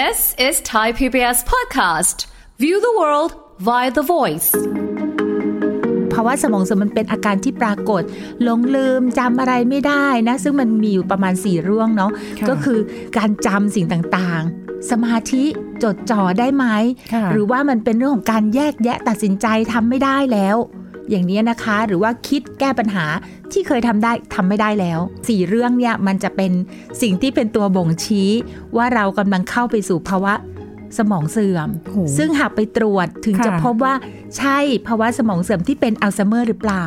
This is Thai PBS podcast. View the world via the voice. ภาวะสมองเสื่อมมันเป็นอาการที่ปรากฏหลงลืมจำอะไรไม่ได้นะ ซึ่งมันมีอยู่ประมาณ4เรื่องเนาะค่ะก็คือการจำสิ่งต่างๆ สมาธิจดจ่อได้ไหมค่ะหรือว่ามันเป็นเรื่องของการแยกแยะตัดสินใจทำไม่ได้แล้ว อย่างนี้นะคะ หรือว่าคิดแก้ปัญหาที่เคยทำได้ทำไม่ได้แล้วสี่เรื่องเนี่ยมันจะเป็นสิ่งที่เป็นตัวบ่งชี้ ว่าเรากำลังเข้าไปสู่ภาวะสมองเสื่อมโหซึ่งหากไปตรวจถึงค่ะจะพบว่าใช่ภาวะสมองเสื่อมที่เป็นอัลไซเมอร์หรือเปล่า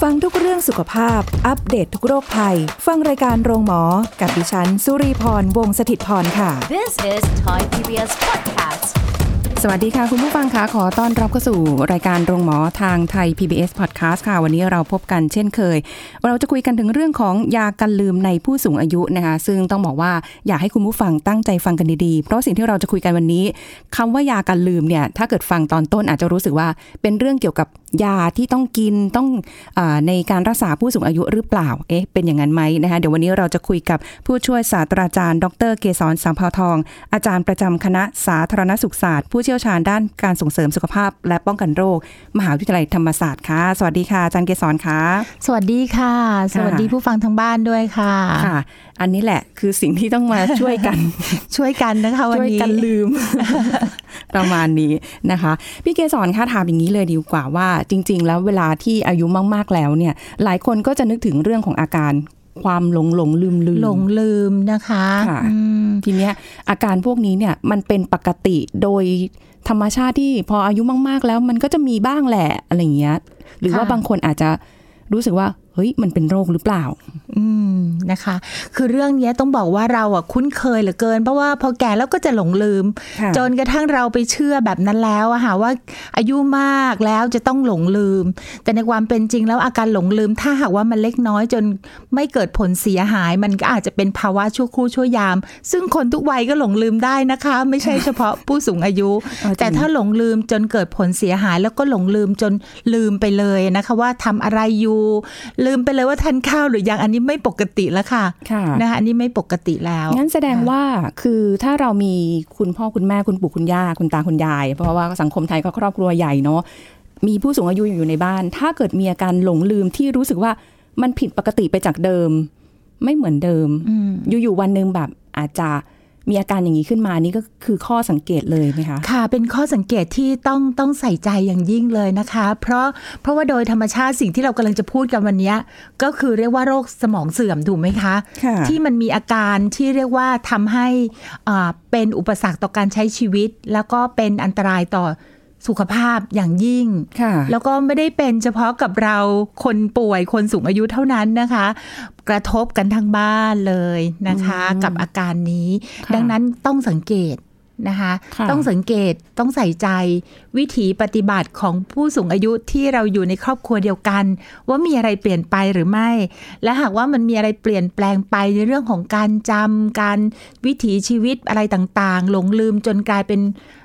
ฟังทุกเรื่องสุขภาพ อัปเดตททุกโรคภัย ฟังรายการโรงหมอ กับดิฉัน สุรีพร วงศิตพรค่ะ This is Thai PBS podcast. สวัสดีค่ะ คุณผู้ฟังคะขอต้อนรับเข้าสู่รายการโรงหมอทางไทย PBS Podcast ค่ะ วันนี้เราพบกันเช่นเคย เราจะคุยกันถึงเรื่องของยากันลืมในผู้สูงอายุนะคะ ซึ่งต้องบอกว่าอยากให้คุณผู้ฟังตั้งใจฟังกันดีๆ เพราะสิ่งที่เราจะคุยกันวันนี้คำว่ายากันลืมเนี่ยถ้าเกิดฟังตอนต้นอาจจะรู้สึกว่าเป็นเรื่องเกี่ยวกับยาที่ต้องกินต้องอในการรักษาผู้สูงอายุหรือเปล่าเอ๊ะเป็นอย่างนั้นไหมนะคะเดี๋ยววันนี้เราจะคุยกับผู้ช่วยศาสตราจารย์ ดร เกษรสัมภาวทอง อาจารย์ประจำคณะสาธารณสุขศาสตร์ผู้ชี่ยวชาญด้านการส่งเสริมสุขภาพ และป้องกันโรค มหาวิทยาลัยธรรมศาสตร์ค่ะ สวัสดีค่ะอาจารย์เกษรค่ะ สวัสดีค่ะ สวัสดีผู้ฟังทางบ้านด้วยค่ะค่ะ อันนี้แหละคือสิ่งที่ต้องมาช่วยกันช่วยกันนะคะวันช่วยนี้กันลืม ประมาณนี้นะคะ พี่เกสรคะถามอย่างนี้เลยดีกว่าว่า จริง ๆ แล้วเวลาที่อายุมาก ๆแล้วเนี่ย หลายคนก็จะนึกถึงเรื่องของอาการ ความหลงหลงลืมลืมหลงลืมนะคะค่ะอืมทีเนี้ยอาการพวกนี้เนี่ยมันเป็นปกติโดยธรรมชาติที่พออายุมาก ๆ แล้วมันก็จะมีบ้างแหละอะไรอย่างเงี้ย หรือว่าบางคนอาจจะรู้สึกว่าเฮ้ยมันเป็นโรคหรือเปล่า อืมนะคะ คือเรื่องเนี้ยต้องบอกว่าเราอะคุ้นเคยเหลือเกิน เพราะว่าพอแก่แล้วก็จะหลงลืมค่ะจนกระทั่งเราไปเชื่อแบบนั้นแล้วอะค่ะว่าอายุมากแล้วจะต้องหลงลืม แต่ในความเป็นจริงแล้วอาการหลงลืม ถ้าหากว่ามันเล็กน้อยจนไม่เกิดผลเสียหาย มันก็อาจจะเป็นภาวะชั่วครู่ชั่วยาม ซึ่งคนทุกวัยก็หลงลืมได้นะคะ ไม่ใช่เฉพาะผู้สูงอายุเอาจริงแต่ถ้าหลงลืมจนเกิดผลเสียหาย แล้วก็หลงลืมจนลืมไปเลยนะคะ ว่าทำอะไรอยู่ลืมไปเลยว่าทานข้าวหรือยังอันนี้ไม่ปกติแล้วค่ะค่ะนะคะอันนี้ไม่ปกติแล้ว งั้นแสดงว่าคือถ้าเรามีคุณพ่อคุณแม่คุณปู่คุณย่าคุณตาคุณยาย เพราะว่าสังคมไทยก็ครอบครัวใหญ่เนาะมีผู้สูงอายุอยู่ในบ้าน ถ้าเกิดมีอาการหลงลืมที่รู้สึกว่ามันผิดปกติไปจากเดิม ไม่เหมือนเดิมอืมอยู่ๆวันหนึ่งแบบอาจจะ มีอาการอย่างนี้ขึ้นมานี่ก็คือข้อสังเกตเลยไหมคะค่ะ เป็นข้อสังเกตที่ต้องต้องใส่ใจอย่างยิ่งเลยนะคะ เพราะเพราะว่าโดยธรรมชาติสิ่งที่เรากำลังจะพูดกันวันเนี้ยก็คือเรียกว่าโรคสมองเสื่อมถูกไหมคะค่ะที่มันมีอาการที่เรียกว่าทำให้อ่าเป็นอุปสรรคต่อการใช้ชีวิต แล้วก็เป็นอันตรายต่อ สุขภาพอย่างยิ่งค่ะแล้วก็ไม่ได้เป็นเฉพาะกับเราคนป่วยคนสูงอายุเท่านั้นนะคะ กระทบกันทั้งบ้านเลยนะคะอืมกับอาการนี้ค่ะดังนั้นต้องสังเกตนะคะค่ะต้องสังเกตต้องใส่ใจวิถีปฏิบัติของผู้สูงอายุที่เราอยู่ในครอบครัวเดียวกัน ว่ามีอะไรเปลี่ยนไปหรือไม่ และหากว่ามันมีอะไรเปลี่ยนแปลงไปในเรื่องของการจำการวิถีชีวิตอะไรต่างๆ หลงลืมจนกลายเป็น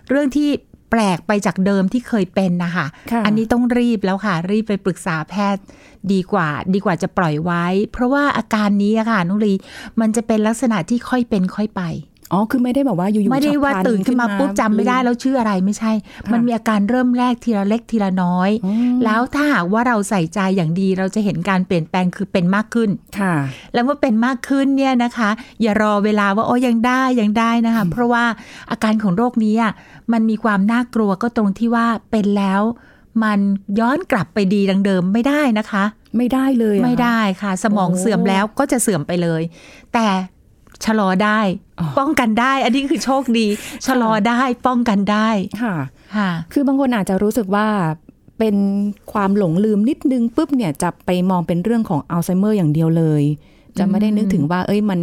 เรื่องที่ แปลกไปจากเดิมที่เคยเป็นนะคะค่ะอันนี้ต้องรีบแล้วค่ะ รีบไปปรึกษาแพทย์ดีกว่า ดีกว่าจะปล่อยไว้ เพราะว่าอาการนี้อะค่ะนุรีมันจะเป็นลักษณะที่ค่อยเป็นค่อยไป อ๋อ คือไม่ได้แบบว่าอยู่ๆไม่ได้ว่าฉับพลัตื่นขึ้นมาปุ๊บจำไม่ได้แล้วชื่ออะไรไม่ใช่ค่ะมันมีอาการเริ่มแรกทีละเล็กทีละน้อยอืมแล้วถ้าหากว่าเราใส่ใจอย่างดีเราจะเห็นการเปลี่ยนแปลงคือเป็นมากขึ้นค่ะ แล้วเมื่อเป็นมากขึ้นเนี่ยนะคะ อย่ารอเวลาว่าโอ้ยังได้ยังได้นะคะ เพราะว่าอาการของโรคนี้อะมันมีความน่ากลัวก็ตรงที่ว่าเป็นแล้วมันย้อนกลับไปดีดังเดิมไม่ได้นะคะ ไม่ได้เลยเหรอไม่ได้ค่ะ สมองโอ้เสื่อมแล้วก็จะเสื่อมไปเลย แต่ ชะลอได้อ๋อป้องกันได้ อันนี้คือโชคดี ชะลอได้ป้องกันได้ค่ะค่ะ คือบางคนอาจจะรู้สึกว่าเป็นความหลงลืมนิดนึงปุ๊บเนี่ยจะไปมองเป็นเรื่องของอัลไซเมอร์อย่างเดียวเลย จะไม่ได้นึกถึงว่า เอ้ยมัน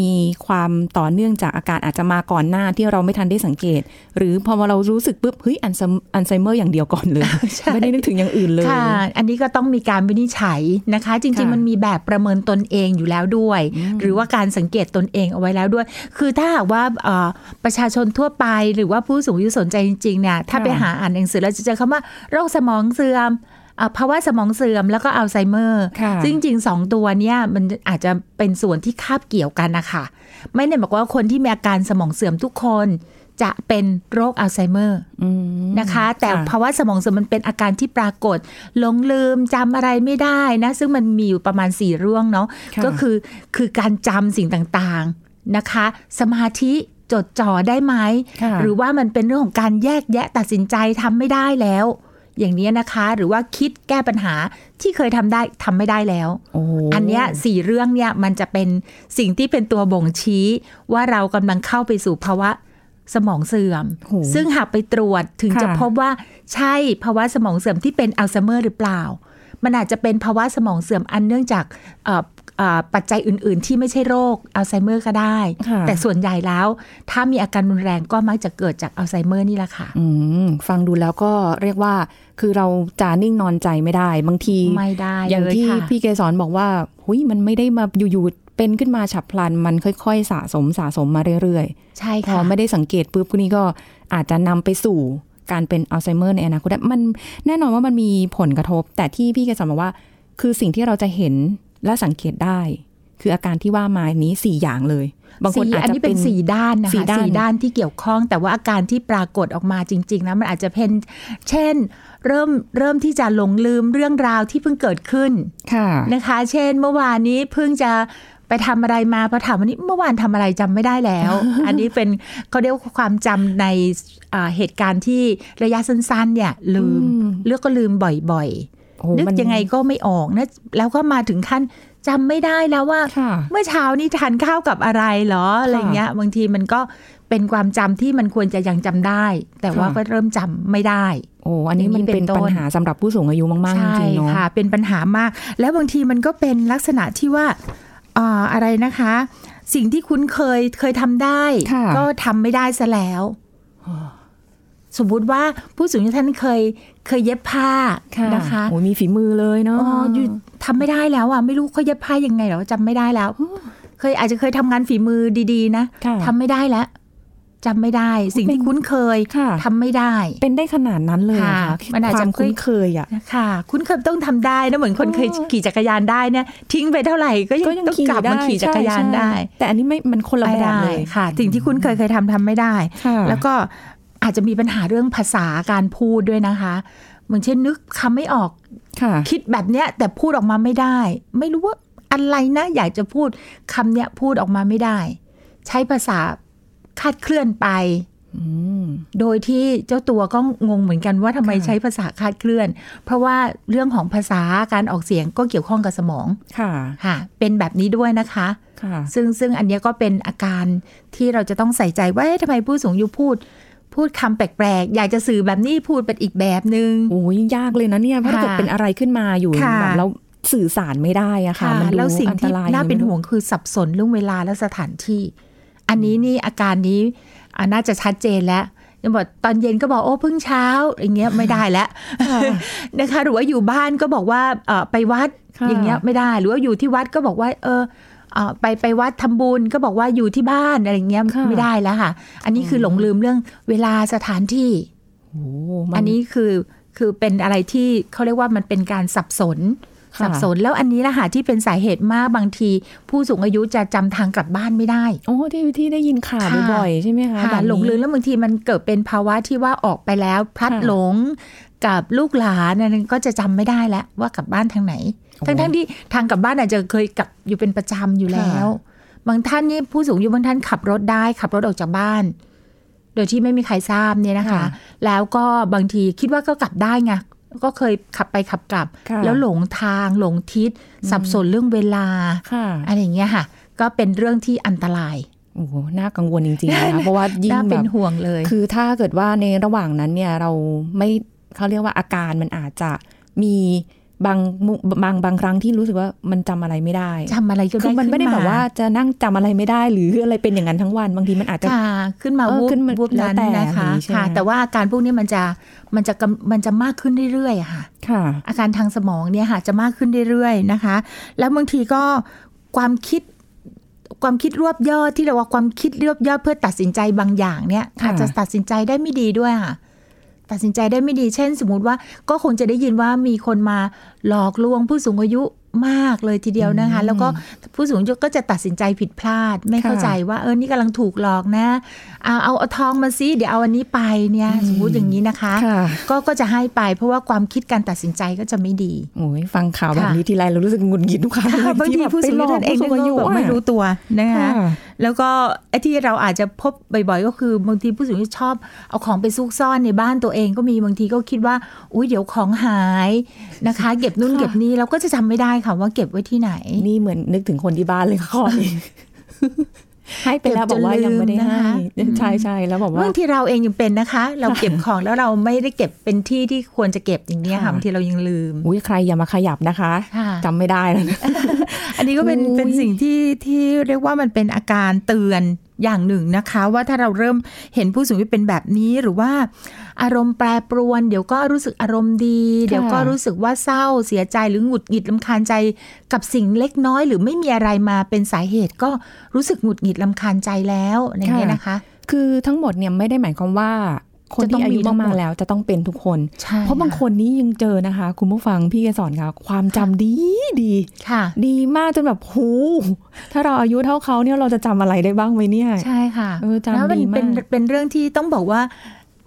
มีความต่อเนื่องจากอาการอาจจะมาก่อนหน้าที่เราไม่ทันได้สังเกต หรือพอเรารู้สึกปุ๊บเฮ้ยอัลไซอัลไซเมอร์อย่างเดียวก่อนเลยใช่ไม่ได้นึกถึงอย่างอื่นเลยค่ะอันนี้ก็ต้องมีการวินิจฉัยนะคะ จริงค่ะๆมันมีแบบประเมินตนเองอยู่แล้วด้วย หรือว่าการสังเกตตนเองเอาไว้แล้วด้วย คือถ้าหากว่าเอ่อประชาชนทั่วไปหรือว่าผู้สูงอายุสนใจจริงๆเนี่ยถ้าค่ะไปหาอ่านหนังสือแล้วจะเจอคำว่าโรคสมองเสื่อมอ่า ภาวะสมองเสื่อมแล้วก็อัลไซเมอร์ค่ะซึ่งจริงๆสองตัวเนี้ยมันอาจจะเป็นส่วนที่คาบเกี่ยวกันนะคะไม่ได้บอกว่าคนที่มีอาการสมองเสื่อมทุกคนจะเป็นโรคอัลไซเมอร์อืมนะคะ แต่ค่ะภาวะสมองเสื่อมมันเป็นอาการที่ปรากฏหลงลืมจำอะไรไม่ได้นะ ซึ่งมันมีอยู่ประมาณสี่เรื่องเนาะค่ะก็คือคือการจำสิ่งต่างๆนะคะ สมาธิจดจ่อได้ไหมค่ะหรือว่ามันเป็นเรื่องของการแยกแยะตัดสินใจทำไม่ได้แล้ว อย่างนี้นะคะ หรือว่าคิดแก้ปัญหาที่เคยทำได้ทำไม่ได้แล้วโอ้อันเนี้ยสี่เรื่องเนี่ยมันจะเป็นสิ่งที่เป็นตัวบ่งชี้ ว่าเรากำลังเข้าไปสู่ภาวะสมองเสื่อมโหซึ่งหากไปตรวจถึงค่ะจะพบว่าใช่ภาวะสมองเสื่อมที่เป็นอัลไซเมอร์หรือเปล่า มันอาจจะเป็นภาวะสมองเสื่อมอันเนื่องจากเอ่อเอ่อ ปัจจัยอื่น ๆ ที่ไม่ใช่โรคอัลไซเมอร์ก็ได้ค่ะแต่ส่วนใหญ่แล้ว ถ้ามีอาการรุนแรงก็มักจะเกิดจากอัลไซเมอร์นี่แหละค่ะอืมฟังดูแล้วก็เรียกว่าคือเราจะนิ่งนอนใจไม่ได้ บางทีไม่ได้อย่างเลยที่ค่ะพี่เกสรบอกว่าหุยมันไม่ได้มาอยู่ๆเป็นขึ้นมาฉับพลันมันค่อย ๆ สะสมสะสมมาเรื่อยใช่ๆพอค่ะไม่ได้สังเกตปุ๊บพวกนี้ก็อาจจะนำไปสู่การเป็นอัลไซเมอร์ในอนาคตได้มันแน่นอนว่ามันมีผลกระทบ แต่ที่พี่เกสรบอกว่า คือสิ่งที่เราจะเห็น และสังเกตได้ คืออาการที่ว่ามานี้สี่อย่างเลย บางคนสี่อาจอันจะนี้เป็เป็นนสี่ด้านนะคะสี่ด้านด้านที่เกี่ยวข้อง แต่ว่าอาการที่ปรากฏออกมาจริงๆนะมันอาจจะเป็น เช่น เริ่มเริ่มที่จะหลงลืมเรื่องราวที่เพิ่งเกิดขึ้นค่ะนะคะ เช่น เมื่อวานนี้เพิ่งจะไปทำอะไรมาพอถามวันนี้เมื่อวานทำอะไรจำไม่ได้แล้ว อันนี้เป็นเขาเรียกว่าความจำในอ่าเหตุการณ์ที่ระยะสั้นๆเนี่ยลืมอืมเลือกก็ลืมบ่อยโอ้ๆ นึกมันยังไงก็ไม่ออกนะแล้วก็มาถึงขั้นจำไม่ได้แล้วว่าค่ะเมื่อเช้านี้ทานข้าวกับอะไรเหรออะไรเงี้ย บางทีมันก็เป็นความจำที่มันควรจะยังจำได้ แต่ว่าค่ะก็เริ่มจำไม่ได้ โอ้อันนี้อย่างนี้มันเป็นเป็นต้นปัญหาสำหรับผู้สูงอายุมากๆจใช่ริงๆเนาะค่ะ เป็นปัญหามาก แล้วบางทีมันก็เป็นลักษณะที่ว่าอ่าอะไรนะคะ สิ่งที่คุ้นเคยเคยทำได้ค่ะก็ทำไม่ได้ซะแล้ว สมมุติว่าผู้สูงอายุท่านเคยเคยเย็บผ้านะคะโอ้ยมีฝีมือเลยเนาะอ๋ออยู่ทำไม่ได้แล้วอะไม่รู้เขาเย็บผ้ายังไงหรอจำไม่ได้แล้ว เคยอาจจะเคยทำงานฝีมือดี ๆ นะค่ะทำไม่ได้แล้วจำไม่ได้ สิ่งที่คุ้นเคยค่ะทำไม่ได้ เป็นได้ขนาดนั้นเลยเหรอค่ะคะมันอาจคจะวามคุ้นเคยอะค่ะ คุ้นเคยต้องทำได้นะเหมือนคนเคยอ๋อขี่จักรยานได้เนี่ยทิ้งไปเท่าไหร่ก็ยังก็ยังต้องขี่กลับได้มาขี่จักรยานใช่ได้ใช่แต่อันนี้ไม่มันคนละไม่แบบได้เลยค่ะ สิ่งที่คุ้นเคยเคยทำทำไม่ได้ค่ะแล้วก็ อาจจะมีปัญหาเรื่องภาษาการพูดด้วยนะคะเหมือนเช่นนึกคำไม่ออกค่ะคิดแบบเนี้ย แต่พูดออกมาไม่ได้ ไม่รู้ว่าอะไรนะอยากจะพูดคำเนี้ยพูดออกมาไม่ได้ ใช้ภาษาคลาดเคลื่อนไปอืมโดยที่เจ้าตัวก็งงเหมือนกันว่าทำไมค่ะใช้ภาษาคลาดเคลื่อน เพราะว่าเรื่องของภาษาการออกเสียงก็เกี่ยวข้องกับสมอง ค่ะค่ะเป็นแบบนี้ด้วยนะคะค่ะซึ่งซึ่งอันเนี้ยก็เป็นอาการที่เราจะต้องใส่ใจว่าเอ๊ะทำไมผู้สูงอายุพูด พูดคำแปลกๆ อยากจะสื่อแบบนี้พูดเป็นอีกแบบนึงโอ้ยยากเลยนะเนี่ยเพราะถ้าเกิดค่ะเป็นอะไรขึ้นมาอยู่ค่ะแบบแล้วสื่อสารไม่ได้อะค่ะมันดูแล้วสิ่งอันตที่รายน่าเป็นยังไงไม่รู้ห่วงคือสับสนเรื่องเวลาและสถานที่ อันนี้นี่อาการนี้อ่าน่าจะชัดเจนแล้วยังบอกตอนเย็นก็บอกโอ้เพิ่งเช้าอย่างเงี้ยไม่ได้แล้วค่ะนะคะ หรือว่าอยู่บ้านก็บอกว่าเอ่อไปวัดค่ะอย่างเงี้ยไม่ได้ หรือว่าอยู่ที่วัดก็บอกว่า เออเอ่อ ไปไปวัดทำบุญก็บอกว่าอยู่ที่บ้านอะไรเงี้ยค่ะไม่ได้แล้วค่ะ อันนี้คือหลงลืมเรื่องเวลาสถานที่โอ้มัอันนี้คือคือเป็นอะไรที่เขาเรียกว่ามันเป็นการสับสนค่ะสับสนแล้วอันนี้แหละค่ะที่เป็นสาเหตุมากบางที ผู้สูงอายุจะจำทางกลับบ้านไม่ได้ โอ้ที่ที่ได้ยินข่าวค่ะบ่อยๆใช่ไหมคะค่ะแบบนี้หลงลืมแล้วบางทีมันเกิดเป็นภาวะที่ว่าออกไปแล้วพลัดค่ะหลงกับลูกหลานนั้นก็จะจำไม่ได้แล้วว่ากลับบ้านทางไหนโอ้ ทั้งทั้งๆที่ทางกลับบ้านอาจจะเคยกลับอยู่เป็นประจำอยู่แล้ว บางท่านนี่ผู้สูงอายุบางท่านขับรถได้ ขับรถออกจากบ้าน โดยที่ไม่มีใครทราบเนี่ยนะคะค่ะแล้วก็บางทีคิดว่าก็กลับได้ไงก็เคยขับไปขับกลับค่ะแล้วหลงทางหลงทิศสับสนเรื่องเวลาค่ะอะไรอย่างเงี้ยค่ะ ก็เป็นเรื่องที่อันตรายโอ้โหน่ากังวลจริงๆนะคะเพราะว่ายิ่งน่าแบเป็นบห่วงเลย คือถ้าเกิดว่าในระหว่างนั้นเนี่ยเราไม่เขาเรียกว่าอาการมันอาจจะมี บางมุบางบางครั้งที่รู้สึกว่ามันจำอะไรไม่ได้จำอะไรก็คืได้อมันไม่ได้ขึ้แบบว่าจะนั่งจำอะไรไม่ได้ หรืออะไรเป็นอย่างนั้นทั้งวันบางทีมันอาจจะค่ะขึ้นมาเออวูบขึ้นมาวูบนั้นแล้วแต่นะคะอย่างนี้ใช่ไหมค่ะ แต่ว่าอาการพวกนี้มันจะมันจะกำมันจะมากขึ้นเรื่อยๆอะค่ะ ค่ะ อาการทางสมองเนี่ยค่ะ จะมากขึ้นเรื่อยๆนะคะ แล้วบางทีก็ความคิดความคิดรวบยอดที่เราว่าความคิดรวบยอดเพื่อตัดสินใจบางอย่างเนี่ยค่ะอาจจะตัดสินใจได้ไม่ดีด้วยค่ะ ตัดสินใจได้ไม่ดี เช่น สมมุติว่าก็คงจะได้ยินว่ามีคนมาหลอกลวงผู้สูงอายุมากเลยทีเดียวนะคะ แล้วก็ผู้สูงอายุก็จะตัดสินใจผิดพลาด ไม่เข้าใจว่าเออนี่กำลังถูกหลอกนะเอาเอาเอาทองมาซิเดี๋ยวเอาอันนี้ไปเนี่ยสมมติอย่างนี้นะคะค่ะก็ก็จะให้ไปเพราะว่าความคิดการตัดสินใจก็จะไม่ดีโอ้ยฟังข่าวแบบค่ะนี้ทีไรเรารู้สึกหงุดหงิดทุกครั้งเลยบางทีแบบผู้สูงอายุท่านเองไปหลกผู้สูงอายุก็แบบไม่อะรู้ตัวนะคะค่ะแล้วก็ไอ้ที่เราอาจจะพบบ่อยๆ ก็คือบางทีผู้สูงอายุชอบ เอาของไปซุกซ่อนในบ้านตัวเองก็มีบางทีก็คิดว่า อุ้ยเดี๋ยวของหายนะคะ เก็บนู่นค่ะเก็บนี่เราก็จะจำไม่ได้ค่ะว่าเก็บไว้ที่ไหน นี่เหมือนนึกถึงคนที่บ้านเลยค่ะข้อนี้ ให้ไปแล้วบอกว่ายังไม่ได้ให้เก็บจนลืมนะคะใช่ใช่แล้วบอกว่าบางทีเราเองยังเป็นนะคะ เราเก็บของแล้วเราไม่ได้เก็บเป็นที่ที่ควรจะเก็บอย่างนี้ยค่ะค่ะบางทีเรายังลืมอุ้ยใครอย่ามาขยับนะคะค่ะจำไม่ได้แล้วนะอันนี้ก็เป็นอุ๊ยเป็นสิ่งที่ที่เรียกว่ามันเป็นอาการเตือน อย่างหนึ่งนะคะ ว่าถ้าเราเริ่มเห็นผู้สูงอายุเป็นแบบนี้หรือว่า อารมณ์แปรปรวน เดี๋ยวก็รู้สึกอารมณ์ดี เดี๋ยวก็รู้สึกว่าเศร้าเสียใจหรือหงุดหงิดลำคาญใจกับสิ่งเล็กน้อย หรือไม่มีอะไรมาเป็นสาเหตุก็รู้สึกหงุดหงิดลำคาญใจแล้วอย่างเงี้ยนะคะ คือทั้งหมดเนี่ยไม่ได้หมายความว่า คนจะต้อที่งอามียุทั้งหมมาดกๆแล้วจะต้องเป็นทุกคนใช่เพราะบางคนนี้ยังเจอนะคะ คุณผู้ฟังพี่แกสอนค่ะ ความจำดีดีค่ะ ดีมากจนแบบหูถ้าเราอายุเท่าเขาเนี่ยเราจะจำอะไรได้บ้างไหมเนี่ย ใช่ค่ะเออจำแล้วมันดีมากเป็นเป็นเรื่องที่ต้องบอกว่า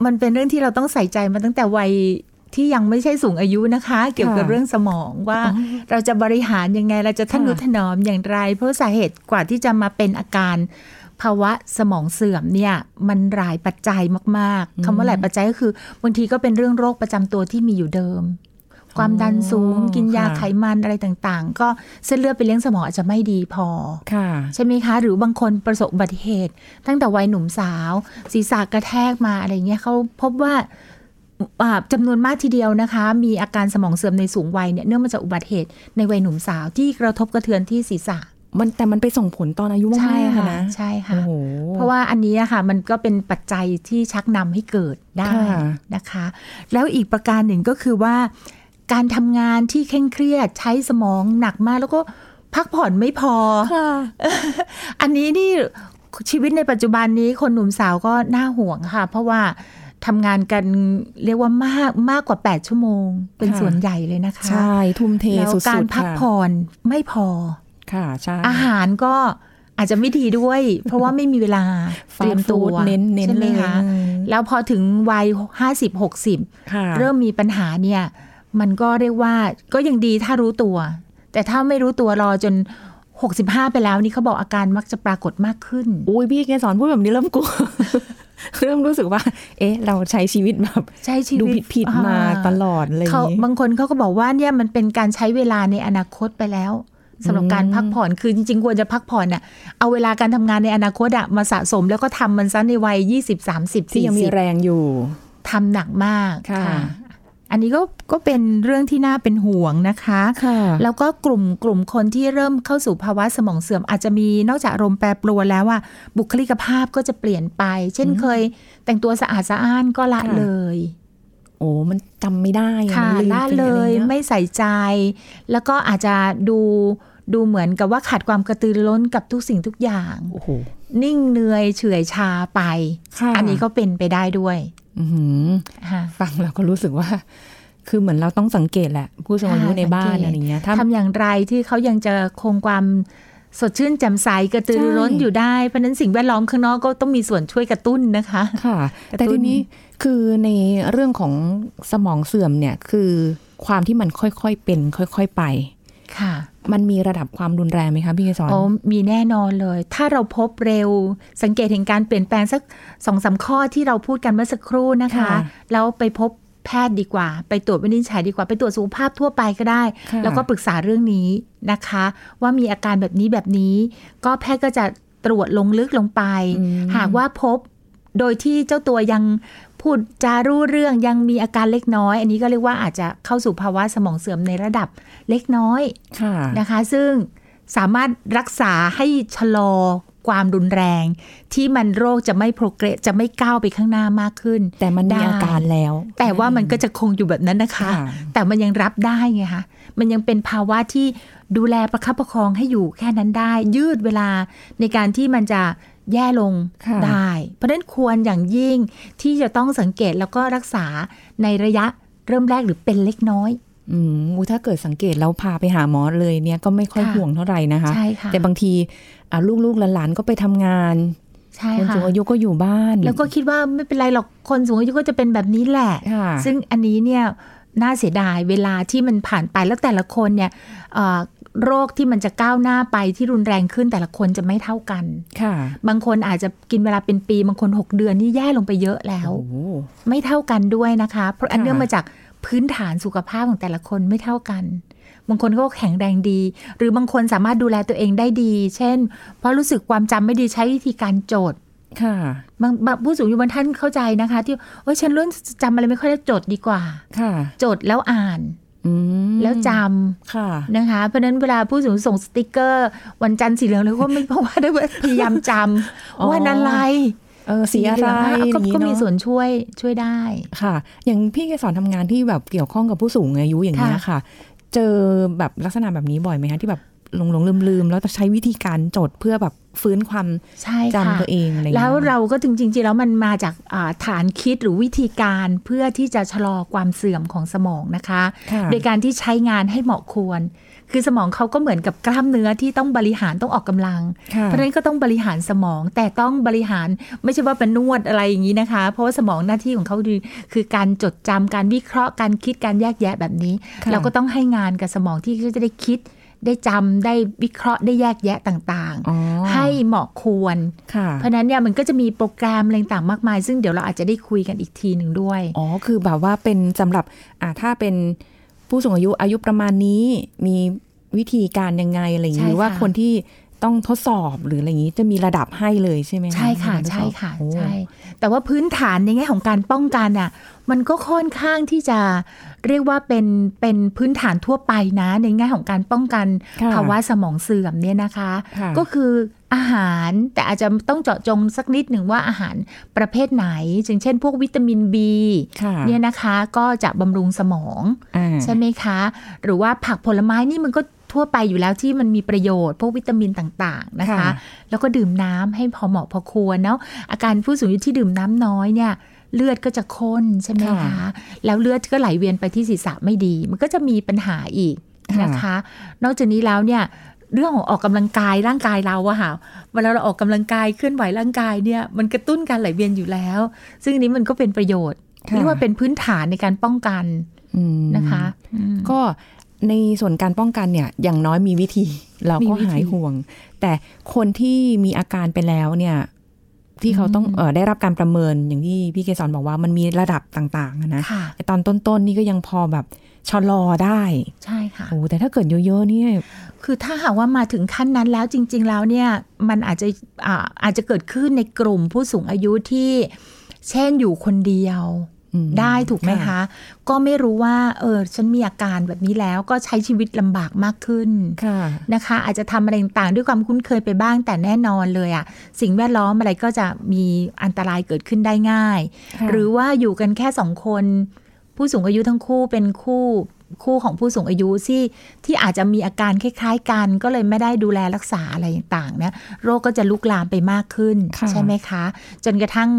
มันเป็นเรื่องที่เราต้องใส่ใจมาตั้งแต่วัยที่ยังไม่ใช่สูงอายุนะคะ เกี่ยวกับเรื่องสมองว่าอ๋อเราจะบริหารยังไงเราจะทนุค่ะถนอมอย่างไร เพราะสาเหตุกว่าที่จะมาเป็นอาการ ภาวะสมองเสื่อมเนี่ยมันหลายปัจจัยมากๆคำว่าหลายปัจจัยก็คือบางทีก็เป็นเรื่องโรคประจำตัวที่มีอยู่เดิม ความดันสูง กินยาไขมันอะไรต่างๆ ก็เส้นเลือดไปเลี้ยงสมองอาจจะไม่ดีพอค่ะใช่ไหมคะ หรือบางคนประสบอุบัติเหตุ ตั้งแต่วัยหนุ่มสาว ศีรษะกระแทกมาอะไรเงี้ยเขาพบว่าอ่าจำนวนมากทีเดียวนะคะ มีอาการสมองเสื่อมในสูงวัยเนี่ยเนื่องมาจากอุบัติเหตุในวัยหนุ่มสาวที่กระทบกระเทือนที่ศีรษะ มันแต่มันไปส่งผลตอนอายุมากๆค่ะนะใช่โอ้ค่ะโหเพราะว่าอันนี้อะค่ะ มันก็เป็นปัจจัยที่ชักนำให้เกิดได้ค่ะนะคะ แล้วอีกประการหนึ่งก็คือว่า การทำงานที่เคร่งเครียดใช้สมองหนักมากแล้วก็พักผ่อนไม่พอค่ะอันนี้นี่ชีวิตในปัจจุบันนี้คนหนุ่มสาวก็น่าห่วงค่ะ เพราะว่าทำงานกันเรียกว่ามากมากกว่า 8 ชั่วโมง เป็นค่ะส่วนใหญ่เลยนะคะ ใช่ ทุ่มเทแล้วสุดๆการพักค่ะผ่อนไม่พอ ค่ะใช่อาหารก็อาจจะไม่ดีด้วย เพราะว่าไม่มีเวลาเตรียมตัวฟาสต์ฟู้ดเน้นเน้นใช่ไหมเลยคะอืมแล้วพอถึงวัยห้าสิบหกสิบค่ะเริ่มมีปัญหาเนี่ย มันก็เรียกว่าก็ยังดีถ้ารู้ตัว แต่ถ้าไม่รู้ตัวรอจน65ไปแล้วนี่เขาบอกอาการมักจะปรากฏมากขึ้น อุ้ยพี่แกสอนพูดแบบนี้เริ่มกลัวเริ่มรู้สึกว่า เอ๊ะ เราใช้ชีวิตแบบใช้ชีวิตดูผิดผิดๆมาอ่ตลอดอะไรอย่าเขางนี้บางคนเขาก็บอกว่าเนี่ยมันเป็นการใช้เวลาในอนาคตไปแล้ว สำหรับการพักผ่อนคือจริง ๆ ควรจะพักผ่อนน่ะเอาเวลาการทำงานในอนาคตอะมาสะสมแล้วก็ทำมันซะในวัย20 30ที่ยังมี40แรงอยู่ทำหนักมากค่ะอันนี้ก็ก็เป็นเรื่องที่น่าเป็นห่วงนะคะค่ะแล้วก็กลุ่มกลุ่มคนที่เริ่มเข้าสู่ภาวะสมองเสื่อม อาจจะมีนอกจากอารมณ์แปรปรวนแล้วอะบุคลิกภาพก็จะเปลี่ยนไป เช่นเคยแต่งตัวสะอาดสะอ้านก็ละค่ะเลย โอ้มันจำไม่ได้อค่ะมันมละไปเลอะไรยงี้ไม่ใส่ใจ แล้วก็อาจจะดูดูเหมือนกับว่าขาดความกระตือรือร้นกับทุกสิ่งทุกอย่างโอ้โหนิ่งเหนื่อยเฉื่อยชาไปค่ะอันนี้ก็เป็นไปได้ด้วยอื้อหือค่ะฟังแล้วก็รู้สึกว่า คือเหมือนเราต้องสังเกตแหละ ผู้สูงอายุค่ะในบ้านสังเกตอะไรเงี้ยถ้าทำอย่างไรที่เขายังจะคงความ สดชื่นแจ่มใสกระตือรือร้นใช่อยู่ได้ เพราะฉะนั้นสิ่งแวดล้อมข้างนอกก็ต้องมีส่วนช่วยกระตุ้นนะคะค่ะกระแต่ตุ้ทีนนี้คือในเรื่องของสมองเสื่อมเนี่ยคือความที่มันค่อยๆเป็น ค่อยๆไปค่ะ มันมีระดับความรุนแรงไหมคะพี่เกสรโอ้มีแน่นอนเลย ถ้าเราพบเร็วสังเกตเห็นการเปลี่ยนแปลงสักสองสามข้อที่เราพูดกันเมื่อสักครู่นะคะค่ะแล้วไปพบ แพทย์ดีกว่า ไปตรวจวินิจฉัยดีกว่า ไปตรวจสุขภาพทั่วไปก็ได้ค่ะแล้วก็ปรึกษาเรื่องนี้นะคะ ว่ามีอาการแบบนี้แบบนี้ ก็แพทย์ก็จะตรวจลงลึกลงไปอืมหากว่าพบโดยที่เจ้าตัวยังพูดจารู้เรื่องยังมีอาการเล็กน้อย อันนี้ก็เรียกว่าอาจจะเข้าสู่ภาวะสมองเสื่อมในระดับเล็กน้อยค่ะนะคะ ซึ่งสามารถรักษาให้ชะลอ ความรุนแรง ที่มันโรคจะไม่โปรเกรสจะไม่ก้าวไปข้างหน้ามากขึ้น แต่มันมีได้อาการแล้ว แต่ว่ามันก็จะคงอยู่แบบนั้นนะคะค่ะแต่มันยังรับได้ไงคะมันยังเป็นภาวะที่ดูแลประคับประคองให้อยู่แค่นั้นได้ ยืดเวลาในการที่มันจะแย่ลงค่ะได้ เพราะฉะนั้นควรอย่างยิ่งที่จะต้องสังเกตแล้วก็รักษาในระยะเริ่มแรกหรือเป็นเล็กน้อย อืมอุ๊ยถ้าเกิดสังเกตแล้วพาไปหาหมอเลยเนี่ยก็ไม่ค่อยค่ะห่วงเท่าไหร่นะคะใช่ค่ะแต่บางทีอะลูกๆหลานๆก็ไปทำงานใช่คนค่ะสูงอายุก็อยู่บ้าน แล้วก็คิดว่าไม่เป็นไรหรอกคนสูงอายุก็จะเป็นแบบนี้แหละค่ะซึ่งอันนี้เนี่ยน่าเสียดายเวลาที่มันผ่านไปแล้วแต่ละคนเนี่ยเอ่อโรคที่มันจะก้าวหน้าไปที่รุนแรงขึ้นแต่ละคนจะไม่เท่ากัน ค่ะ บางคนอาจจะกินเวลาเป็นปี บางคน 6 เดือนนี่แย่ลงไปเยอะแล้วโอ้โหไม่เท่ากันด้วยนะคะ เพราะอันค่ะเนื่องมาจาก พื้นฐานสุขภาพของแต่ละคนไม่เท่ากัน บางคนก็แข็งแรงดี หรือบางคนสามารถดูแลตัวเองได้ดี เช่น เพราะรู้สึกความจำไม่ดีใช้วิธีการโจทย์ค่ะบางบางผู้สูงอายุบางท่านเข้าใจนะคะ ที่ว่าฉันเริ่มจำอะไรไม่ค่อยได้จดดีกว่า ค่ะ จดแล้วอ่านอืมแล้วจค่ะำนะคะ เพราะฉะนั้นเวลาผู้สูงอายุส่งสติกเกอร์ วันจันทร์สีเหลืองเลยก็ไม่เพราะว่าได้พยายามจอ๋อำวันอะไร เออสีอะไรเหลืงอก็ย่างงี้ก็มีเนาะส่วนช่วยช่วยได้ค่ะ อย่างพี่เกสอนทำงานที่แบบเกี่ยวข้องกับผู้สูงอายุอย่างนี้ยค่ะค่ะ เจอแบบลักษณะแบบนี้บ่อยไหมคะที่แบบหลงหลงลืมลืมๆแล้วจะใช้วิธีการจดเพื่อแบบฟื้นความใช่จำค่ะตัวเองอะไรอย่างแล้เงี้วยเราก็จริงๆแล้วมันมาจากอ่าฐานคิดหรือวิธีการเพื่อที่จะชะลอความเสื่อมของสมองนะคะค่ะโดยการที่ใช้งานให้เหมาะควร คือสมองเขาก็เหมือนกับกล้ามเนื้อที่ต้องบริหารต้องออกกำลังค่ะเพราะฉะนั้นก็ต้องบริหารสมองแต่ต้องบริหารไม่ใช่ว่าเป็นนวดอะไรอย่างนี้นะคะ เพราะว่าสมองหน้าที่ของเขาคือคือการจดจำการวิเคราะห์การคิดการแยกแยะแบบนี้ค่ะเราก็ต้องให้งานกับสมองที่เขาจะได้คิดได้จำได้วิเคราะห์ได้แยกแยะต่างอ๋อๆให้เหมาะควรค่ะเพราะฉะนั้นเนี่ยมันก็จะมีโปรแกรมอะไรต่างๆมากมาย ซึ่งเดี๋ยวเราอาจจะได้คุยกันอีกทีหนึ่งด้วย อ๋อ คือแบบว่าเป็นสำหรับอ่าถ้าเป็น ผู้สูงอายุอายุประมาณนี้มีวิธีการยังไงอะไรอย่างใช่นี้หรือว่าค่ะคนที่ต้องทดสอบหรืออะไรอย่างนี้จะมีระดับให้เลยใช่ไหมคะใช่ค่ะนการทดสใช่อบค่ะโอ้ใช่แต่ว่าพื้นฐานในแง่ของการป้องกันอะมันก็ค่อนข้างที่จะเรียกว่าเป็นเป็นพื้นฐานทั่วไปนะ ในแง่ของการป้องกันค่ะภาวะสมองเสื่อมเนี่ยนะคะค่ะก็คือ อาหารแต่อาจจะต้องเจาะจงสักนิดหนึ่งว่าอาหารประเภทไหนอย่างเช่นพวกวิตามิน B ค่ะเนี่ยนะคะก็จะบำรุงสมองอ่าใช่ไหมคะ หรือว่าผักผลไม้นี่มันก็ทั่วไปอยู่แล้วที่มันมีประโยชน์ พวกวิตามินต่างๆนะคะค่ะแล้วก็ดื่มน้ำให้พอเหมาะพอควรเนาะอาการผู้สูงอายุที่ดื่มน้ำน้อยเนี่ยเลือดก็จะข้นใช่ไหมคะ แล้วเลือดก็ไหลเวียนไปที่ศีรษะไม่ดี มันก็จะมีปัญหาอีกนะคะ นอกจากนี้แล้วเนี่ย เรื่องของออกกำลังกายร่างกายเราอะค่ะเวลาเราออกกำลังกายเคลื่อนไหวร่างกายเนี่ยมันกระตุ้นการไหลเวียนอยู่แล้ว ซึ่งอันนี้มันก็เป็นประโยชน์ค่ะเรียกว่าเป็นพื้นฐานในการป้องกันอืมนะคะอืมก็ในส่วนการป้องกันเนี่ยอย่างน้อยมีวิธีเราก็มีวิธีหายห่วง แต่คนที่มีอาการไปแล้วเนี่ย ที่เขาต้องอืมเออได้รับการประเมินอย่างที่พี่เกสรบอกว่ามันมีระดับต่างๆอะนะค่ะไอ้ตอนต้นๆนี่ก็ยังพอแบบ ชะลอได้ใช่ค่ะโอ้แต่ถ้าเกิดเยอะๆเนี่ยคือถ้าหากว่ามาถึงขั้นนั้นแล้วจริง ๆ แล้วเนี่ยมันอาจจะอ่าอาจจะเกิดขึ้นในกลุ่มผู้สูงอายุที่ เช่นอยู่คนเดียวอืมได้ถูกไหมค่ะคะ ก็ไม่รู้ว่า เออ ฉันมีอาการแบบนี้แล้วก็ใช้ชีวิตลำบากมากขึ้นค่ะนะคะ อาจจะทำอะไรต่างๆ ด้วยความคุ้นเคยไปบ้างแต่แน่นอนเลยอะสิ่งแวดล้อมอะไรก็จะมีอันตรายเกิดขึ้นได้ง่ายค่ะหรือว่าอยู่กันแค่สองคน ผู้สูงอายุทั้งคู่เป็นคู่คู่ของผู้สูงอายุที่ที่อาจจะมีอาการคล้ายๆกัน ก็เลยไม่ได้ดูแลรักษาอะไรต่างๆเนี่ยโรคก็จะลุกลามไปมากขึ้นค่ะใช่ไหมคะ จนกระทั่ง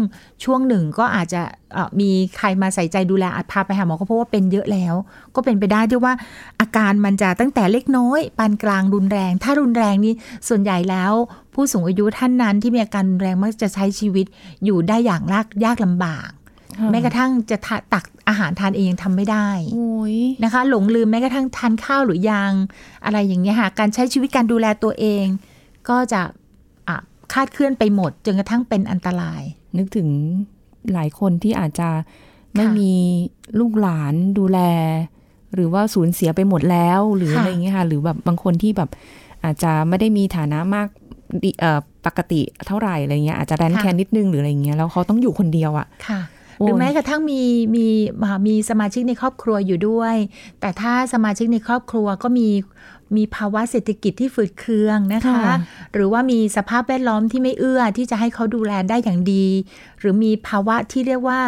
ช่วงหนึ่งก็อาจจะเอ่อมีใครมาใส่ใจดูแลอาจพาไปหาหมอก็เพราะว่าเป็นเยอะแล้ว ก็เป็นไปได้ด้วยว่าอาการมันจะตั้งแต่เล็กน้อย ปานกลางรุนแรง ถ้ารุนแรงนี่ส่วนใหญ่แล้ว ผู้สูงอายุท่านนั้นที่มีอาการรุนแรงมักจะใช้ชีวิตอยู่ได้อย่างยากยากลำบากค่ะ แม้กระทั่งจะทะตักอาหารทานเองยังทำไม่ได้โอ้ยนะคะ หลงลืมแม้กระทั่งทานข้าวหรือยังอะไรอย่างเงี้ยค่ะการใช้ชีวิตการดูแลตัวเอง ก็จะอะคลาดเคลื่อนไปหมดจนกระทั่งเป็นอันตราย นึกถึงหลายคนที่อาจจะไม่มีลูกหลานดูแล หรือว่าสูญเสียไปหมดแล้ว หรือค่ะอะไรอย่างเงี้ยค่ะ หรือแบบบางคนที่แบบอาจจะไม่ได้มีฐานะมากดีเอ่อปกติเท่าไหร่อะไรเงี้ยอาจจะแรนแคนนิดนึงหรืออะไรเงี้ยแล้วเขาต้องอยู่คนเดียวอะ่ะค่ะโอ้ หยรือแม้กระทั่งมีมีอ่ามีสมาชิกในครอบครัวอยู่ด้วย แต่ถ้าสมาชิกในครอบครัวก็มีมีภาวะเศรษฐกิจที่ฝืดเคืองนะคะ หรือว่ามีสภาพแวดล้อมที่ไม่เอื้อที่จะให้เขาดูแลได้อย่างดี หรือมีภาวะที่เรียกว่า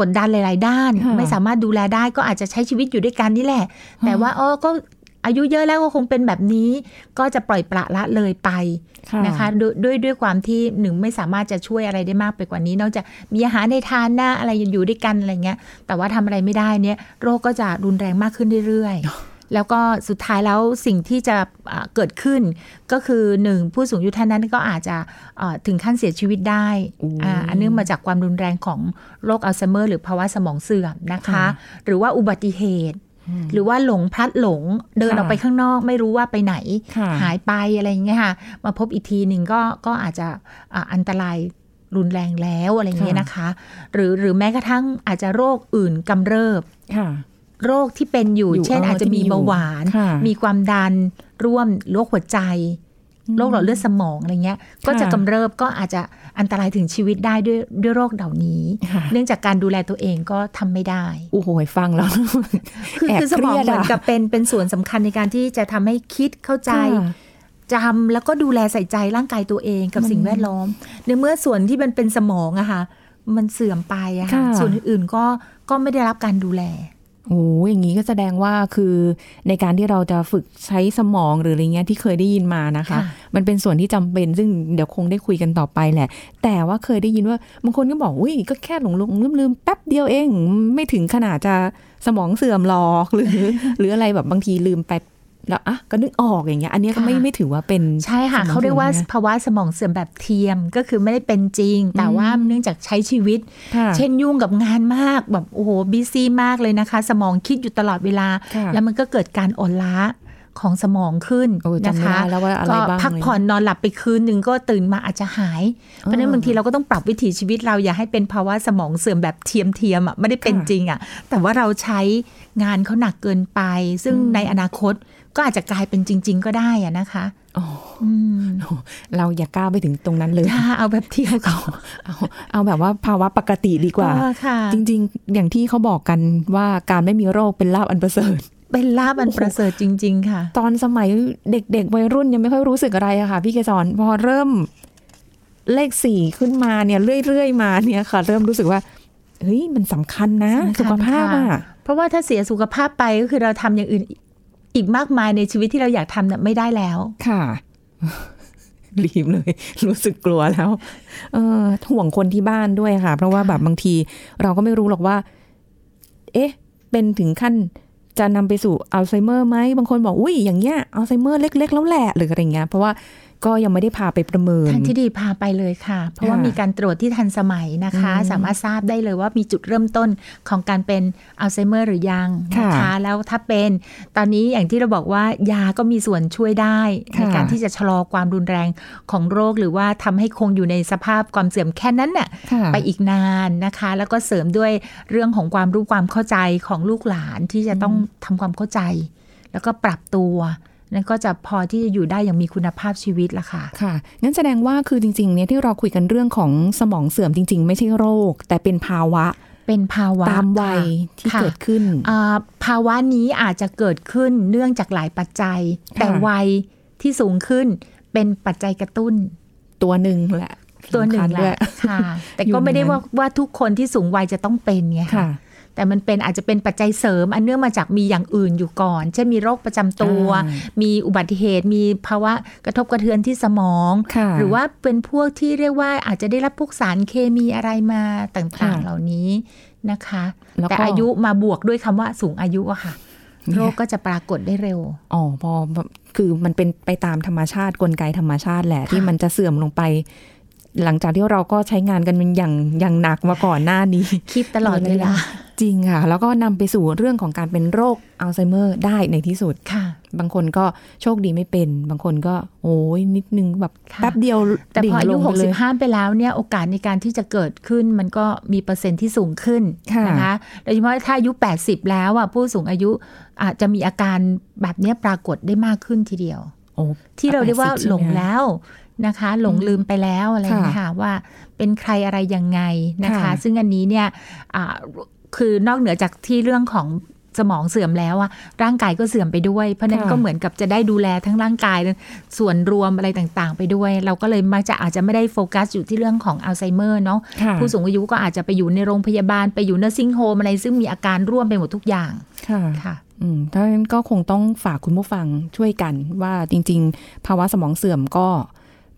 กดดันหลาย ๆ ด้านค่ะไม่สามารถดูแลได้ก็อาจจะใช้ชีวิตอยู่ด้วยกันนี่แหละ แต่ว่าอ๋อก็ อายุเยอะแล้วก็คงเป็นแบบนี้ ก็จะปล่อยปละละเลยไปนะคะด้วยด้วยด้วยความที่หนึ่งไม่สามารถจะช่วยอะไรได้มากไปกว่านี้ นอกจากมีอาหารในทานหน้าอะไรอยู่ด้วยกันอะไรเงี้ย แต่ว่าทำอะไรไม่ได้เนี่ย โรคก็จะรุนแรงมากขึ้นเรื่อยๆแล้วก็สุดท้ายแล้วสิ่งที่จะอ่าเกิดขึ้น ก็คือหนึ่งผู้สูงอายุท่านนั้นก็อาจจะอ่าถึงขั้นเสียชีวิตได้โอ้อ่าอันเนื่องมาจากความรุนแรงของโรคอัลไซเมอร์ หรือภาวะสมองเสื่อมนะคะค่ะหรือว่าอุบัติเหตุ หรือว่าหลงพลัดหลงเดินค่ะออกไปข้างนอกไม่รู้ว่าไปไหนค่ะหายไปอะไรอย่างเงี้ยค่ะ มาพบอีกทีหนึ่งก็ก็อาจจะอ่าอันตรายรุนแรงแล้วอะไรอย่างเงี้ยค่ะนะคะ หรือหรือแม้กระทั่งอาจจะโรคอื่นกำเริบค่ะโรคที่เป็นอยู่อยู่เช่นอ๋ออาจจะมีที่มีอยู่เบาหวานค่ะมีความดันร่วมโรคหัวใจ โรคหลอดเลือดสมองอะไรเงี้ย ก็จะกำเริบก็อาจจะอันตรายถึงชีวิตได้ด้วยด้วยโรคเหล่านี้ค่ะเนื่องจากการดูแลตัวเองก็ทำไม่ได้โอ้โหฟังแล้วคือแอบคือสมองเครียดเหมือนอะกับเป็นเป็นส่วนสำคัญในการที่จะทำให้คิดเข้าใจค่ะจำแล้วก็ดูแลใส่ใจร่างกายตัวเองกับสิ่งแวดล้อมในเมื่อส่วนที่มันเป็นสมองอะค่ะมันเสื่อมไปอะค่ะค่ะส่วนอื่นๆก็ก็ไม่ได้รับการดูแล โอ้ยอย่างนี้ก็แสดงว่าคือในการที่เราจะฝึกใช้สมองหรืออะไรเงี้ยที่เคยได้ยินมานะคะค่ะมันเป็นส่วนที่จำเป็นซึ่งเดี๋ยวคงได้คุยกันต่อไปแหละ แต่ว่าเคยได้ยินว่าบางคนก็บอกอุ้ยก็แค่หลงหลงลืมลืมๆแป๊บเดียวเอง ไม่ถึงขนาดจะสมองเสื่อมหรอกหรือ หรืออะไรแบบบางทีลืมไป แล้วอะก็นึกออกอย่างเงี้ยอันเนี้ยก็ไม่ค่ะไม่ถือว่าเป็นใช่ค่ะสมองเขาเรียกว่าเสื่อมนะภาวะสมองเสื่อมแบบเทียมก็คือไม่ได้เป็นจริง แต่ว่าเนื่องจากใช้ชีวิตค่ะเช่นยุ่งกับงานมากแบบโอ้โห busy มากเลยนะคะ สมองคิดอยู่ตลอดเวลาค่ะแล้วมันก็เกิดการอ่อนล้าของสมองขึ้นโอ้ยจำไม่คะได้แล้วว่าอะไรบ้างเลยนะคะ ก็พักผ่อนนอนหลับไปคืนหนึ่งก็ตื่นมาอาจจะหาย เพราะฉะนั้นบางทีเราก็ต้องปรับวิถีชีวิตเราอย่าให้เป็นภาวะสมองเสื่อมแบบเทียมเทียมๆอะไม่ได้เป็นค่ะจริงอะแต่ว่าเราใช้งานเขาหนักเกินไป ซึ่งในอนาคต ก็อาจจะกลายเป็นจริง ๆ ก็ได้อะนะคะอ๋ออืมเราอย่าก้าวไปถึงตรงนั้นเลยถ้าเอาแบบเที่ยวเขาเอาเอาแบบว่าภาวะปกติดีกว่าเออค่ะจริง ๆ อย่างที่เขาบอกกันว่าการไม่มีโรคเป็นลาบอันประเสริฐเป็นลาบอันประเสริฐจริง ๆ ค่ะ ตอนสมัยเด็ก ๆ วัยรุ่นยังไม่ค่อยรู้สึกอะไรอะค่ะ พี่เกสรพอเริ่มเลขสี่ขึ้นมาเนี่ยเรื่อยๆมาเนี่ยค่ะ เริ่มรู้สึกว่าเฮ้ยมันสำคัญนะสำคัญสุขภาพค่ะอะเพราะว่าถ้าเสียสุขภาพไปก็คือเราทำอย่างอื่น อีกมากมายในชีวิตที่เราอยากทำเนี่ยไม่ได้แล้ว ค่ะ รีบเลย รู้สึกกลัวแล้ว เออห่วงคนที่บ้านด้วยค่ะ เพราะว่าแบบบางทีเราก็ไม่รู้หรอกว่า เอ๊ะ เป็นถึงขั้นจะนำไปสู่อัลไซเมอร์ไหมบางคนบอกอุ้ยอย่างเงี้ยอัลไซเมอร์เล็ก ๆ แล้วแหละหรืออะไรเงี้ยเพราะว่า ก็ยังไม่ได้พาไปประเมินทางที่ดีพาไปเลยค่ะ เพราะว่าค่ะมีการตรวจที่ทันสมัยนะคะอืมสามารถทราบได้เลยว่ามีจุดเริ่มต้นของการเป็นอัลไซเมอร์หรือยังนะค่ะคะแล้วถ้าเป็นตอนนี้อย่างที่เราบอกว่ายาก็มีส่วนช่วยได้ในค่ะการที่จะชะลอความรุนแรงของโรค หรือว่าทำให้คงอยู่ในสภาพความเสื่อมแค่นั้นน่ะค่ะไปอีกนานนะคะ แล้วก็เสริมด้วยเรื่องของความรู้ความเข้าใจของลูกหลานที่จะต้องทำความเข้าใจ แล้วก็ปรับตัว นั่นก็จะพอที่จะอยู่ได้อย่างมีคุณภาพชีวิตละค่ะ ค่ะ งั้นแสดงว่าคือจริงๆ เนี่ยที่เราคุยกันเรื่องของสมองเสื่อมจริง ๆ ไม่ใช่โรค แต่เป็นภาวะ เป็นภาวะตามวัยค่ะที่ค่ะเกิดขึ้นอ่าภาวะนี้อาจจะเกิดขึ้นเนื่องจากหลายปัจจัยค่ะแต่วัยที่สูงขึ้นเป็นปัจจัยกระตุ้น ตัวหนึ่งแหละ ตัวหนึ่งสำคัญแหด้วยละค่ะ แต่อยู่ก็ไม่ได้ในนั้นว่าว่าทุกคนที่สูงวัยจะต้องเป็นไงค่ะ แต่มันเป็นอาจจะเป็นปัจจัยเสริม อันเนื่องมาจากมีอย่างอื่นอยู่ก่อน เช่นมีโรคประจำตัวอ่ามีอุบัติเหตุ มีภาวะกระทบกระเทือนที่สมองค่ะหรือว่าเป็นพวกที่เรียกว่าอาจจะได้รับพวกสารเคมีอะไรมาต่างค่ะๆเหล่านี้นะคะแล้วก็แต่อายุมาบวกด้วยคำว่าสูงอายุอะค่ะเนี่ยโรคก็จะปรากฏได้เร็ว อ๋อ พอแบบคือมันเป็นไปตามธรรมชาติกลไกธรรมชาติแหละ ที่มันจะเสื่อมลงไป หลังจากที่เราก็ใช้งานกันอย่างอย่างหนักมาก่อนหน้านี้ คิดตลอดเวลา จริงค่ะ แล้วก็นำไปสู่เรื่องของการเป็นโรคอัลไซเมอร์ได้ในที่สุดค่ะ บางคนก็โชคดีไม่เป็น บางคนก็โอ้ยนิดนึงแบบค่ะแป๊บเดียว แต่พออายุดิ่งลงไปเลย65ไปแล้วเนี่ยโอกาสในการที่จะเกิดขึ้นมันก็มีเปอร์เซ็นต์ที่สูงขึ้นค่ะนะคะโดยเฉพาะถ้าอายุ80แล้วอะผู้สูงอายุอาจจะมีอาการแบบเนี้ยปรากฏได้มากขึ้นทีเดียวโอ้ที่เราเรียกว่า80ใช่หลงไมคะแล้ว นะคะ หลงลืมไปแล้วอะไรอย่างเงี้ยค่ะว่าเป็นใครอะไรยังไงนะคะค่ะซึ่งอันนี้เนี่ยอ่าคือนอกเหนือจากที่เรื่องของสมองเสื่อมแล้วอะร่างกายก็เสื่อมไปด้วย เพราะฉะนั้นก็เหมือนกับจะได้ดูแลทั้งร่างกายส่วนรวมอะไรต่างๆ ไปด้วย เราก็เลยมักจะอาจจะไม่ได้โฟกัสอยู่ที่เรื่องของอัลไซเมอร์เนาะค่ะผู้สูงอายุก็อาจจะไปอยู่ในโรงพยาบาลไปอยู่เนอร์ซิ่งโฮมอะไรซึ่งมีอาการร่วมไปหมดทุกอย่างค่ะค่ะอืมถ้างั้นก็คงต้องฝากคุณผู้ฟังช่วยกันว่าจริง ๆ ภาวะสมองเสื่อมก็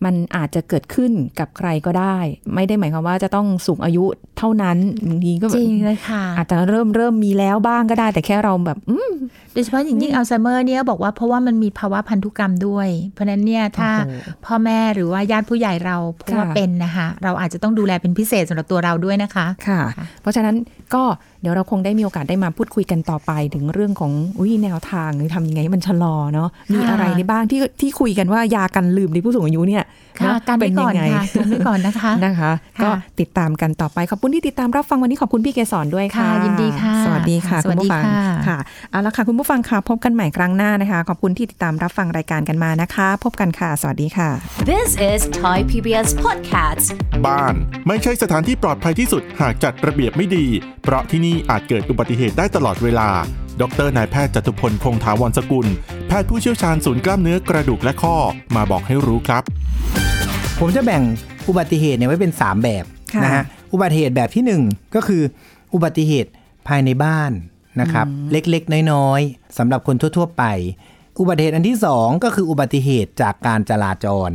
มันอาจจะเกิดขึ้นกับใครก็ได้ ไม่ได้หมายความว่าจะต้องสูงอายุเท่านั้นบางทีก็จริงเลยค่ะ อาจจะเริ่มเริ่มมีแล้วบ้างก็ได้ แต่แค่เราแบบอืมโดยเฉพาะอย่างยิ่งอัลไซเมอร์เนี่ยบอกว่าเพราะว่ามันมีภาวะพันธุกรรมด้วย เพราะฉะนั้นเนี่ยถ้าโอ้โหพ่อแม่หรือว่าญาติผู้ใหญ่เราเพราะว่าค่ะเป็นนะคะเราอาจจะต้องดูแลเป็นพิเศษสำหรับตัวเราด้วยนะคะค่ะค่ะ เพราะฉะนั้นก็เดี๋ยวเราคงได้มีโอกาสได้มาพูดคุยกันต่อไปถึงเรื่องของอุ้ยแนวทางหรือทำยังไงให้มันชะลอเนาะมีอะไรในบ้างที่ที่คุยกันว่ายากันลืมในผู้สูงอายุเนี่ยค่ะเนาะการเป็ไว้นก่ยัอนงไงค่ะการไว้ก่อนนะคะนะคะค่ะก็ติดตามกันต่อไปขอบคุณที่ติดตามรับฟังวันนี้ขอบคุณพี่เกสรด้วยค่ะค่ะยินดีค่ะ สวัสดีค่ะสวัคุณสดีผู้ฟังค่ะค่ะเอาละค่ะคุณผู้ฟังค่ะพบกันใหม่ครั้งหน้านะคะ ขอบคุณที่ติดตามรับฟังรายการกันมานะคะ พบกันค่ะ สวัสดีค่ะ This is Thai PBS Podcast บ้านไม่ใช่สถานที่ปลอดภัยที่สุดหากจัดระเบียบไม่ดี เพราะที่นี่อาจเกิดอุบัติเหตุได้ตลอดเวลา ดรนายแพทย์จตุพลคงถาวรสกุล แพทย์ผู้เชี่ยวชาญศูนย์กล้ามเนื้อกระดูกและข้อมาบอกให้รู้ครับ ผมจะแบ่งอุบัติเหตุเนี่ยไว้เป็น 3 แบบค่ะนะฮะอุบัติเหตุแบบที่ 1 ก็คืออุบัติเหตุภายในบ้านนะครับเล็กๆ น้อยๆสำหรับคนทั่ว ๆ ไป อุบัติเหตุอันที่ 2 ก็คืออุบัติเหตุจากการจราจร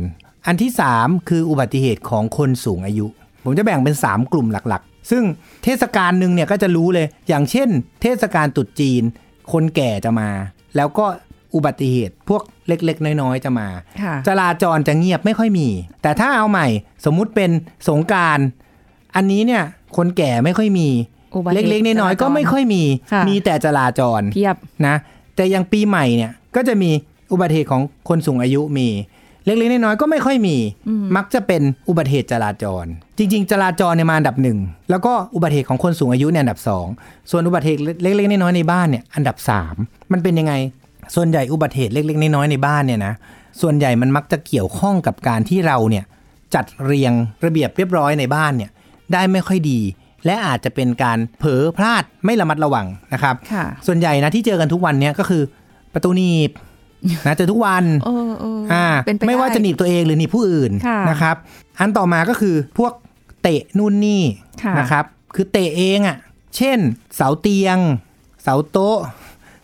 อันที่ 3 คืออุบัติเหตุของคนสูงอายุ ผมจะแบ่งเป็น 3 กลุ่มหลักๆ ซึ่งเทศกาลหนึ่งเนี่ยก็จะรู้เลย อย่างเช่น เทศกาลตรุษจีน คนแก่จะมา แล้วก็อุบัติเหตุพวกเล็ก ๆ น้อยๆจะมาค่ะจราจรจะเงียบไม่ค่อยมี แต่ถ้าเอาใหม่สมมุติเป็นสงกรารอันนี้เนี่ยคนแก่ไม่ค่อยมีอุบัติเหตุเล็กๆน้อยๆก็ไม่ค่อยมีค่ะมีแต่จราจรเพียบนะ แต่อยังปีใหม่เนี่ยก็จะมีอุบัติเหตุของคนสูงอายุมี เล็กๆน้อยๆก็ไม่ค่อยมี มักจะเป็นอุบัติเหตุจราจร จริง ๆ จราจรเนี่ยมาอันดับหนึ่งแล้วก็อุบัติเหตุของคนสูงอายุเนี่ยอันดับสองส่วนอุบัติเหตุเล็กๆน้อยๆในบ้านเนี่ยอันดับสามมันเป็นยังไง ส่วนใหญ่อุบัติเหตุเล็กๆน้อยๆในบ้านเนี่ยนะส่วนใหญ่มันมักจะเกี่ยวข้องกับการที่เราเนี่ยจัดเรียงระเบียบเรียบร้อยในบ้านเนี่ยได้ไม่ค่อยดี และอาจจะเป็นการเผลอพลาดไม่ระมัดระวังนะครับค่ะส่วนใหญ่นะที่เจอกันทุกวันเนี่ยก็คือประตูหนีบ นะเจอทุกวันเออเอออ่าเป็นปไม่ว่าด้จะหนีบตัวเองหรือหนีบผู้อื่นค่ะนะครับ อันต่อมาก็คือพวกเตะนู่นนี่ค่ะนะครับ คือเตะเองอะ่ะ เช่น เสาเตียง เสาโต๊ะ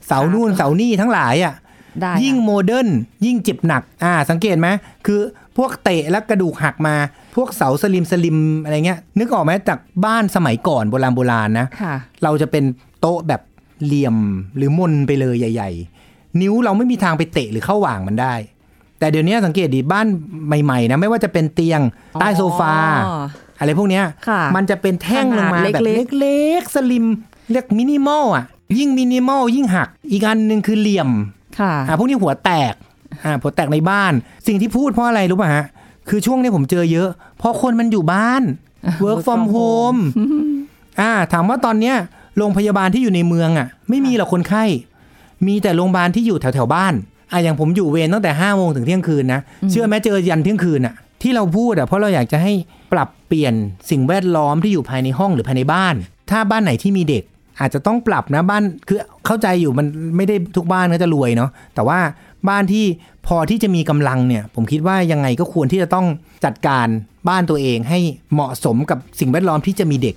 เสานู่นเสานี่ทั้งหลายอะ่ะได้ยิ่งค่ะโมเดิร์นยิ่งเจ็บหนัก อ่า สังเกตไหมคือพวกเตะแล้วกระดูกหักมา พวกเสาสลิมสลิมอะไรเงี้ย นึกออกไหมจากบ้านสมัยก่อนโบราณโบราณนะค่ะเราจะเป็นโต๊ะแบบเหลี่ยมหรือมนไปเลยใหญ่ ๆ นิ้วเราไม่มีทางไปเตะหรือเข้าหว่างมันได้ แต่เดี๋ยวนี้สังเกตดีบ้านใหม่ๆนะไม่ว่าจะเป็นเตียงใต้โซฟาอะไรพวกเนี้ยมันจะเป็นแท่งลงมาแบบเล็กๆเล็กๆ สลิมเรียกมินิมอลอะ ยิ่งมินิมอลยิ่งหัก อีกอันหนึ่งคือเหลี่ยมค่ะอ่าพวกนี้หัวแตกอ่าหัวแตกในบ้าน สิ่งที่พูดเพราะอะไรรู้ป่ะฮะ คือช่วงนี้ผมเจอเยอะ เพราะคนมันอยู่บ้าน work from home อ่าถามว่าตอนเนี้ยโรงพยาบาลที่อยู่ในเมืองอะ ไม่มีหรอกคนไข้ มีแต่โรงพยาบาลที่อยู่แถวแถวๆบ้านอะอย่างผมอยู่เวรตั้งแต่ห้าโมงถึงเที่ยงคืนนะ เชื่อไหมเจอยันเที่ยงคืนอะที่เราพูดอะเพราะเราอยากจะให้ปรับเปลี่ยนสิ่งแวดล้อมที่อยู่ภายในห้องหรือภายในบ้าน ถ้าบ้านไหนที่มีเด็ก อาจจะต้องปรับนะบ้านคือเข้าใจอยู่มันไม่ได้ทุกบ้านก็จะรวยเนาะแต่ว่าบ้านที่พอที่จะมีกำลังเนี่ย ผมคิดว่ายังไงก็ควรที่จะต้องจัดการบ้านตัวเองให้เหมาะสมกับสิ่งแวดล้อมที่จะมีเด็ก